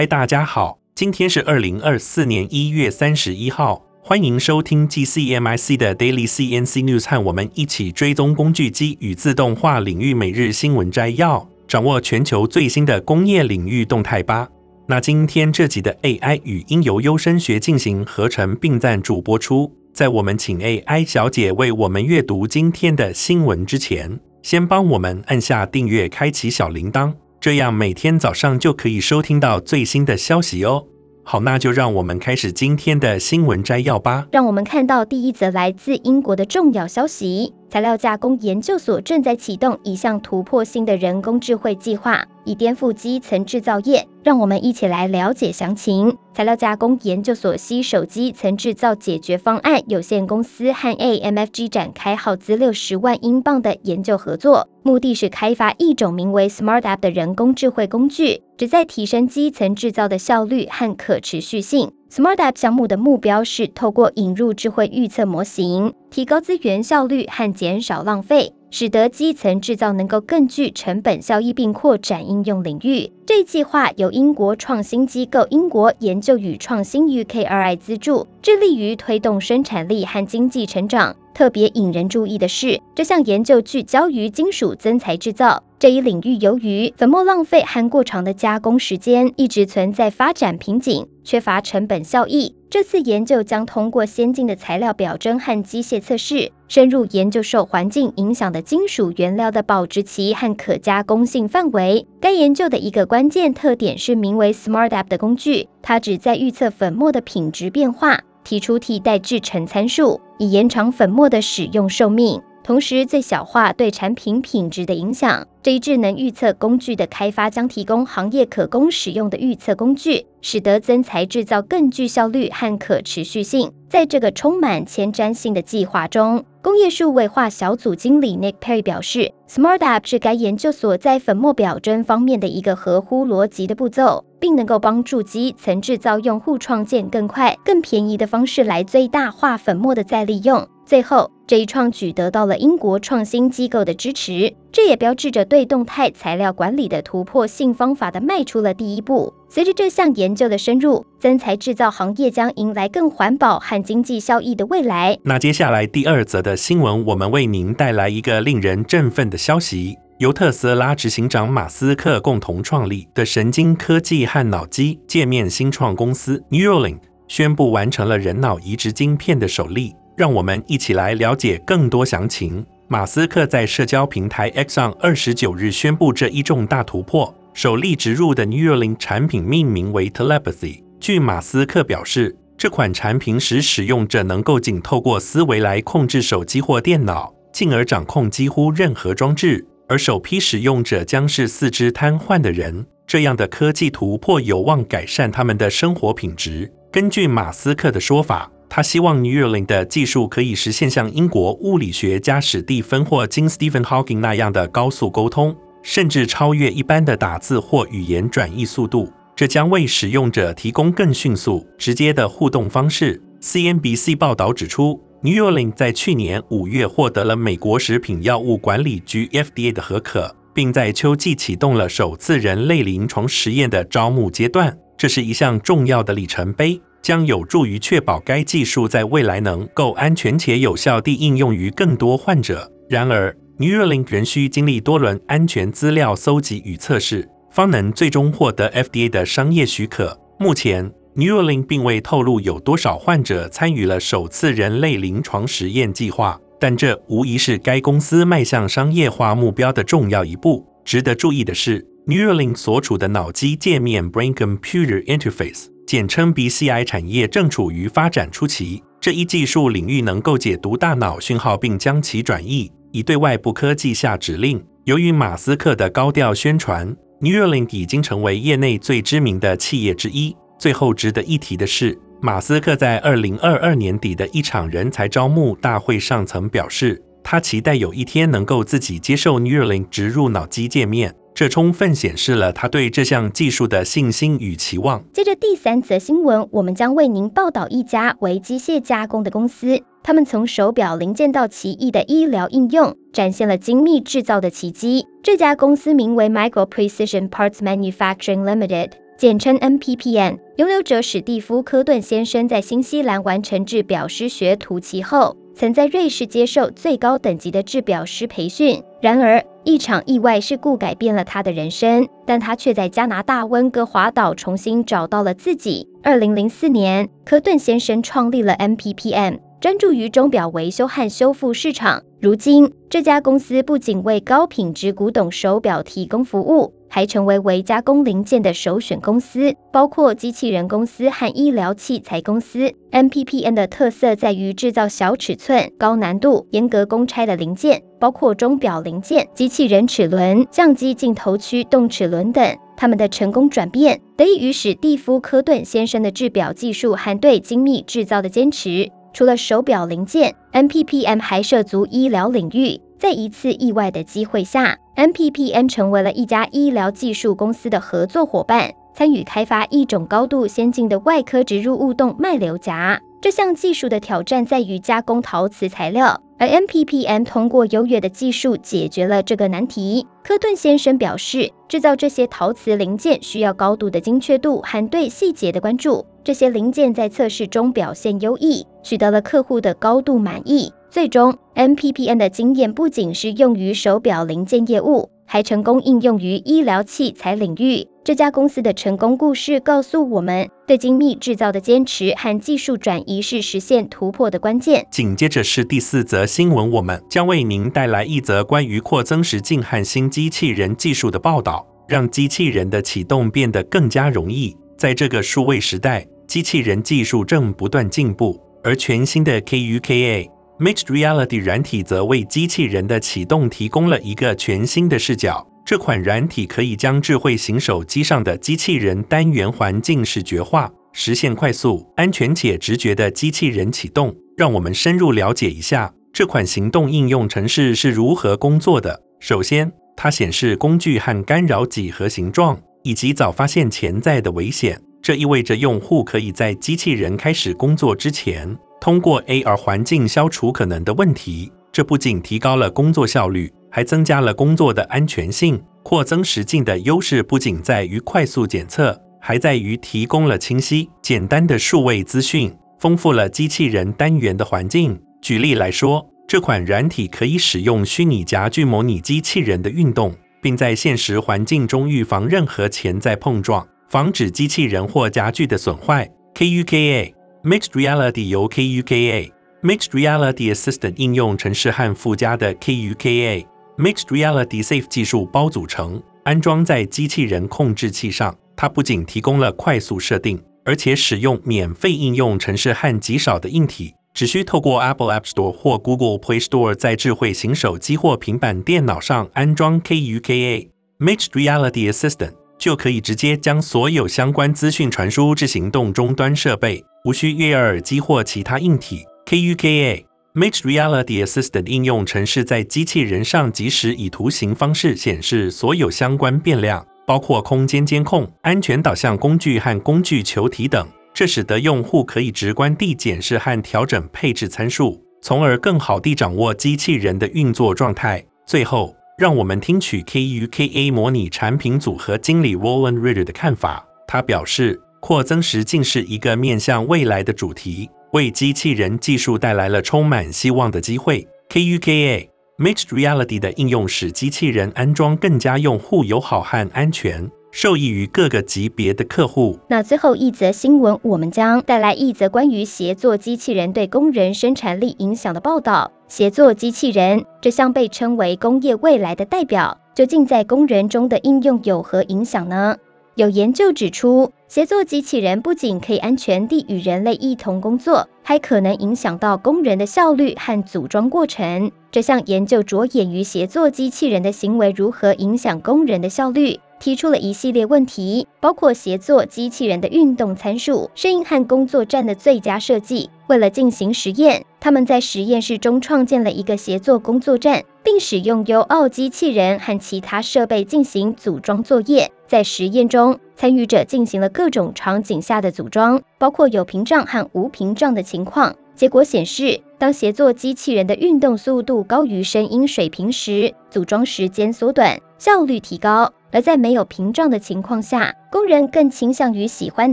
嗨，大家好，今天是二零二四年一月三十一号，欢迎收听 GCMIC 的 Daily CNC News，和我们一起追踪工具机与自动化领域每日新闻摘要，掌握全球最新的工业领域动态吧。那今天这集的 AI 语音由优声学进行合成并赞助播出。在我们请 AI 小姐为我们阅读今天的新闻之前，先帮我们按下订阅，开启小铃铛，这样每天早上就可以收听到最新的消息哦。好，那就让我们开始今天的新闻摘要吧。让我们看到第一则来自英国的重要消息：材料加工研究所正在启动一项突破性的人工智慧计划，以颠覆基层制造业。让我们一起来了解详情。材料加工研究所携手基层制造解决方案有限公司和 AMFG 展开耗资六十万英镑的研究合作，目的是开发一种名为 SmartApp 的人工智慧工具，旨在提升基层制造的效率和可持续性。SmartApp 项目的目标是透过引入智慧预测模型，提高资源效率和减少浪费。使得基层制造能够更具成本效益，并扩展应用领域。这一计划由英国创新机构英国研究与创新 UKRI 资助，致力于推动生产力和经济成长。特别引人注意的是，这项研究聚焦于金属增材制造这一领域。由于粉末浪费和过长的加工时间，一直存在发展瓶颈，缺乏成本效益。这次研究将通过先进的材料表征和机械测试，深入研究受环境影响的金属原料的保质期和可加工性范围。该研究的一个关键特点是名为 SmartApp 的工具，它旨在预测粉末的品质变化，提出替代制程参数，以延长粉末的使用寿命。同时，最小化对产品品质的影响。这一智能预测工具的开发将提供行业可供使用的预测工具，使得增材制造更具效率和可持续性。在这个充满前瞻性的计划中，工业数位化小组经理 Nick Perry 表示，SmartApp 是该研究所在粉末表征方面的一个合乎逻辑的步骤，并能够帮助基层制造用户创建更快、更便宜的方式来最大化粉末的再利用。最后，这一创举得到了英国创新机构的支持，这也标志着对动态材料管理的突破性方法的迈出了第一步。随着这项研究的深入，增材制造行业将迎来更环保和经济效益的未来。那接下来第二则的新闻，我们为您带来一个令人振奋的消息：由特斯拉执行长马斯克共同创立的神经科技和脑机界面新创公司 Neuralink 宣布完成了人脑移植晶片的首例。让我们一起来了解更多详情。马斯克在社交平台 X 上二十九日宣布这一重大突破，首例植入的 Neuralink 产品命名为 Telepathy。据马斯克表示，这款产品使使用者能够仅透过思维来控制手机或电脑，进而掌控几乎任何装置，而首批使用者将是四肢瘫痪的人。这样的科技突破有望改善他们的生活品质。根据马斯克的说法，他希望 Neuralink 的技术可以实现像英国物理学家史蒂芬或金 Stephen Hawking 那样的高速沟通，甚至超越一般的打字或语言转译速度。这将为使用者提供更迅速、直接的互动方式。CNBC 报道指出，Neuralink 在去年五月获得了美国食品药物管理局 FDA 的核可，并在秋季启动了首次人类临床实验的招募阶段。这是一项重要的里程碑。将有助于确保该技术在未来能够安全且有效地应用于更多患者。然而，Neuralink 仍需经历多轮安全资料搜集与测试，方能最终获得 FDA 的商业许可。目前，Neuralink 并未透露有多少患者参与了首次人类临床实验计划，但这无疑是该公司迈向商业化目标的重要一步。值得注意的是，Neuralink 所处的脑机界面 （Brain-Computer Interface）。简称 BCI 产业正处于发展初期，这一技术领域能够解读大脑讯号并将其转译，以对外部科技下指令。由于马斯克的高调宣传，Neuralink 已经成为业内最知名的企业之一。最后值得一提的是，马斯克在二零二二年底的一场人才招募大会上曾表示，他期待有一天能够自己接受 Neuralink 植入脑机界面。这充分显示了他对这项技术的信心与期望。接着第三则新闻，我们将为您报道一家为机械加工的公司，他们从手表零件到奇异的医疗应用，展现了精密制造的奇迹。这家公司名为 Micro Precision Parts Manufacturing Limited。简称 MPPM。拥有者史蒂夫·科顿先生在新西兰完成制表师学徒期后，曾在瑞士接受最高等级的制表师培训。然而，一场意外事故改变了他的人生，但他却在加拿大温哥华岛重新找到了自己。二零零四年，科顿先生创立了 MPPM，专注于钟表维修和修复市场。如今，这家公司不仅为高品质古董手表提供服务。还成为为加工零件的首选公司，包括机器人公司和医疗器材公司。MPPM 的特色在于制造小尺寸、高难度、严格公差的零件，包括钟表零件、机器人齿轮、相机镜头区动齿轮等。他们的成功转变得益于史蒂夫·科顿先生的制表技术和对精密制造的坚持。除了手表零件，MPPM 还涉足医疗领域。在一次意外的机会下，MPPM 成为了一家医疗技术公司的合作伙伴，参与开发一种高度先进的外科植入物动脉瘤夹。这项技术的挑战在于加工陶瓷材料，而 MPPM 通过优越的技术解决了这个难题。科顿先生表示，制造这些陶瓷零件需要高度的精确度和对细节的关注。这些零件在测试中表现优异，取得了客户的高度满意。最终，MPPN 的经验不仅是用于手表零件业务，还成功应用于医疗器材领域。这家公司的成功故事告诉我们，对精密制造的坚持和技术转移是实现突破的关键。紧接着是第四则新闻，我们将为您带来一则关于扩增实境和新机器人技术的报道，让机器人的启动变得更加容易。在这个数位时代，机器人技术正不断进步，而全新的 KUKA。Mixed Reality 软体则为机器人的启动提供了一个全新的视角。这款软体可以将智慧型手机上的机器人单元环境视觉化，实现快速、安全且直觉的机器人启动。让我们深入了解一下这款行动应用程式是如何工作的。首先，它显示工具和干扰几何形状，以及早发现潜在的危险。这意味着用户可以在机器人开始工作之前，通过 AR 环境消除可能的问题，这不仅提高了工作效率，还增加了工作的安全性。扩增实境的优势不仅在于快速检测，还在于提供了清晰、简单的数位资讯，丰富了机器人单元的环境。举例来说，这款软体可以使用虚拟夹具模拟机器人的运动，并在现实环境中预防任何潜在碰撞，防止机器人或夹具的损坏。KUKA Mixed Reality 由 KUKA Mixed Reality Assistant 应用程式和附加的 KUKA Mixed Reality Safe 技术包组成，安装在机器人控制器上。它不仅提供了快速设定，而且使用免费应用程式和极少的硬体，只需透过 Apple App Store 或 Google Play Store 在智慧型手机或平板电脑上安装 KUKA Mixed Reality Assistant，就可以直接将所有相关资讯传输至行动终端设备。无需悦耳耳机或其他硬体。KUKA Mixed Reality Assistant 应用程式在机器人上即时以图形方式显示所有相关变量，包括空间监控、安全导向工具和工具球体等。这使得用户可以直观地检视和调整配置参数，从而更好地掌握机器人的运作状态。最后，让我们听取 KUKA 模拟产品组合经理 Roland Ritter 的看法。他表示。扩增实境是一个面向未来的主题，为机器人技术带来了充满希望的机会。KUKA Mixed Reality 的应用使机器人安装更加用户友好和安全，受益于各个级别的客户。那最后一则新闻，我们将带来一则关于协作机器人对工人生产力影响的报道。协作机器人这项被称为工业未来的代表，究竟在工人中的应用有何影响呢？有研究指出，协作机器人不仅可以安全地与人类一同工作，还可能影响到工人的效率和组装过程。这项研究着眼于协作机器人的行为如何影响工人的效率，提出了一系列问题，包括协作机器人的运动参数、声音和工作站的最佳设计。为了进行实验，他们在实验室中创建了一个协作工作站，并使用优奥机器人和其他设备进行组装作业。在实验中，参与者进行了各种场景下的组装，包括有屏障和无屏障的情况。结果显示，当协作机器人的运动速度高于声音水平时，组装时间缩短，效率提高。而在没有屏障的情况下，工人更倾向于喜欢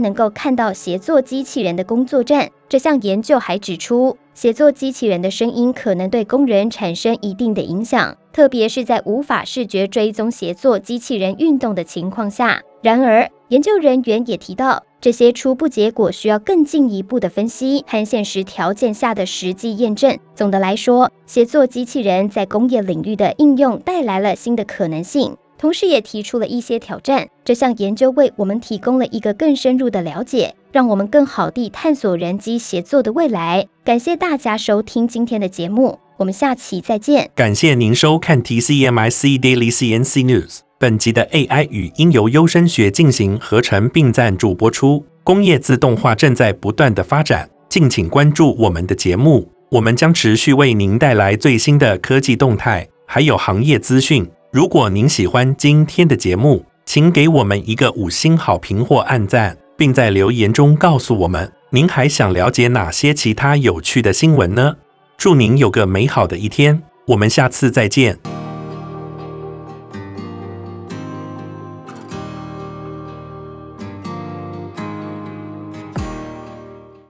能够看到协作机器人的工作站。这项研究还指出，协作机器人的声音可能对工人产生一定的影响，特别是在无法视觉追踪协作机器人运动的情况下。然而，研究人员也提到，这些初步结果需要更进一步的分析和现实条件下的实际验证。总的来说，协作机器人在工业领域的应用带来了新的可能性，同时也提出了一些挑战。这项研究为我们提供了一个更深入的了解，让我们更好地探索人机协作的未来。感谢大家收听今天的节目，我们下期再见。感谢您收看 TCMIC Daily CNC News。本集的 AI 语音由优声学进行合成并赞助播出。工业自动化正在不断的发展，敬请关注我们的节目，我们将持续为您带来最新的科技动态，还有行业资讯。如果您喜欢今天的节目，请给我们一个五星好评或按赞，并在留言中告诉我们您还想了解哪些其他有趣的新闻呢？祝您有个美好的一天，我们下次再见。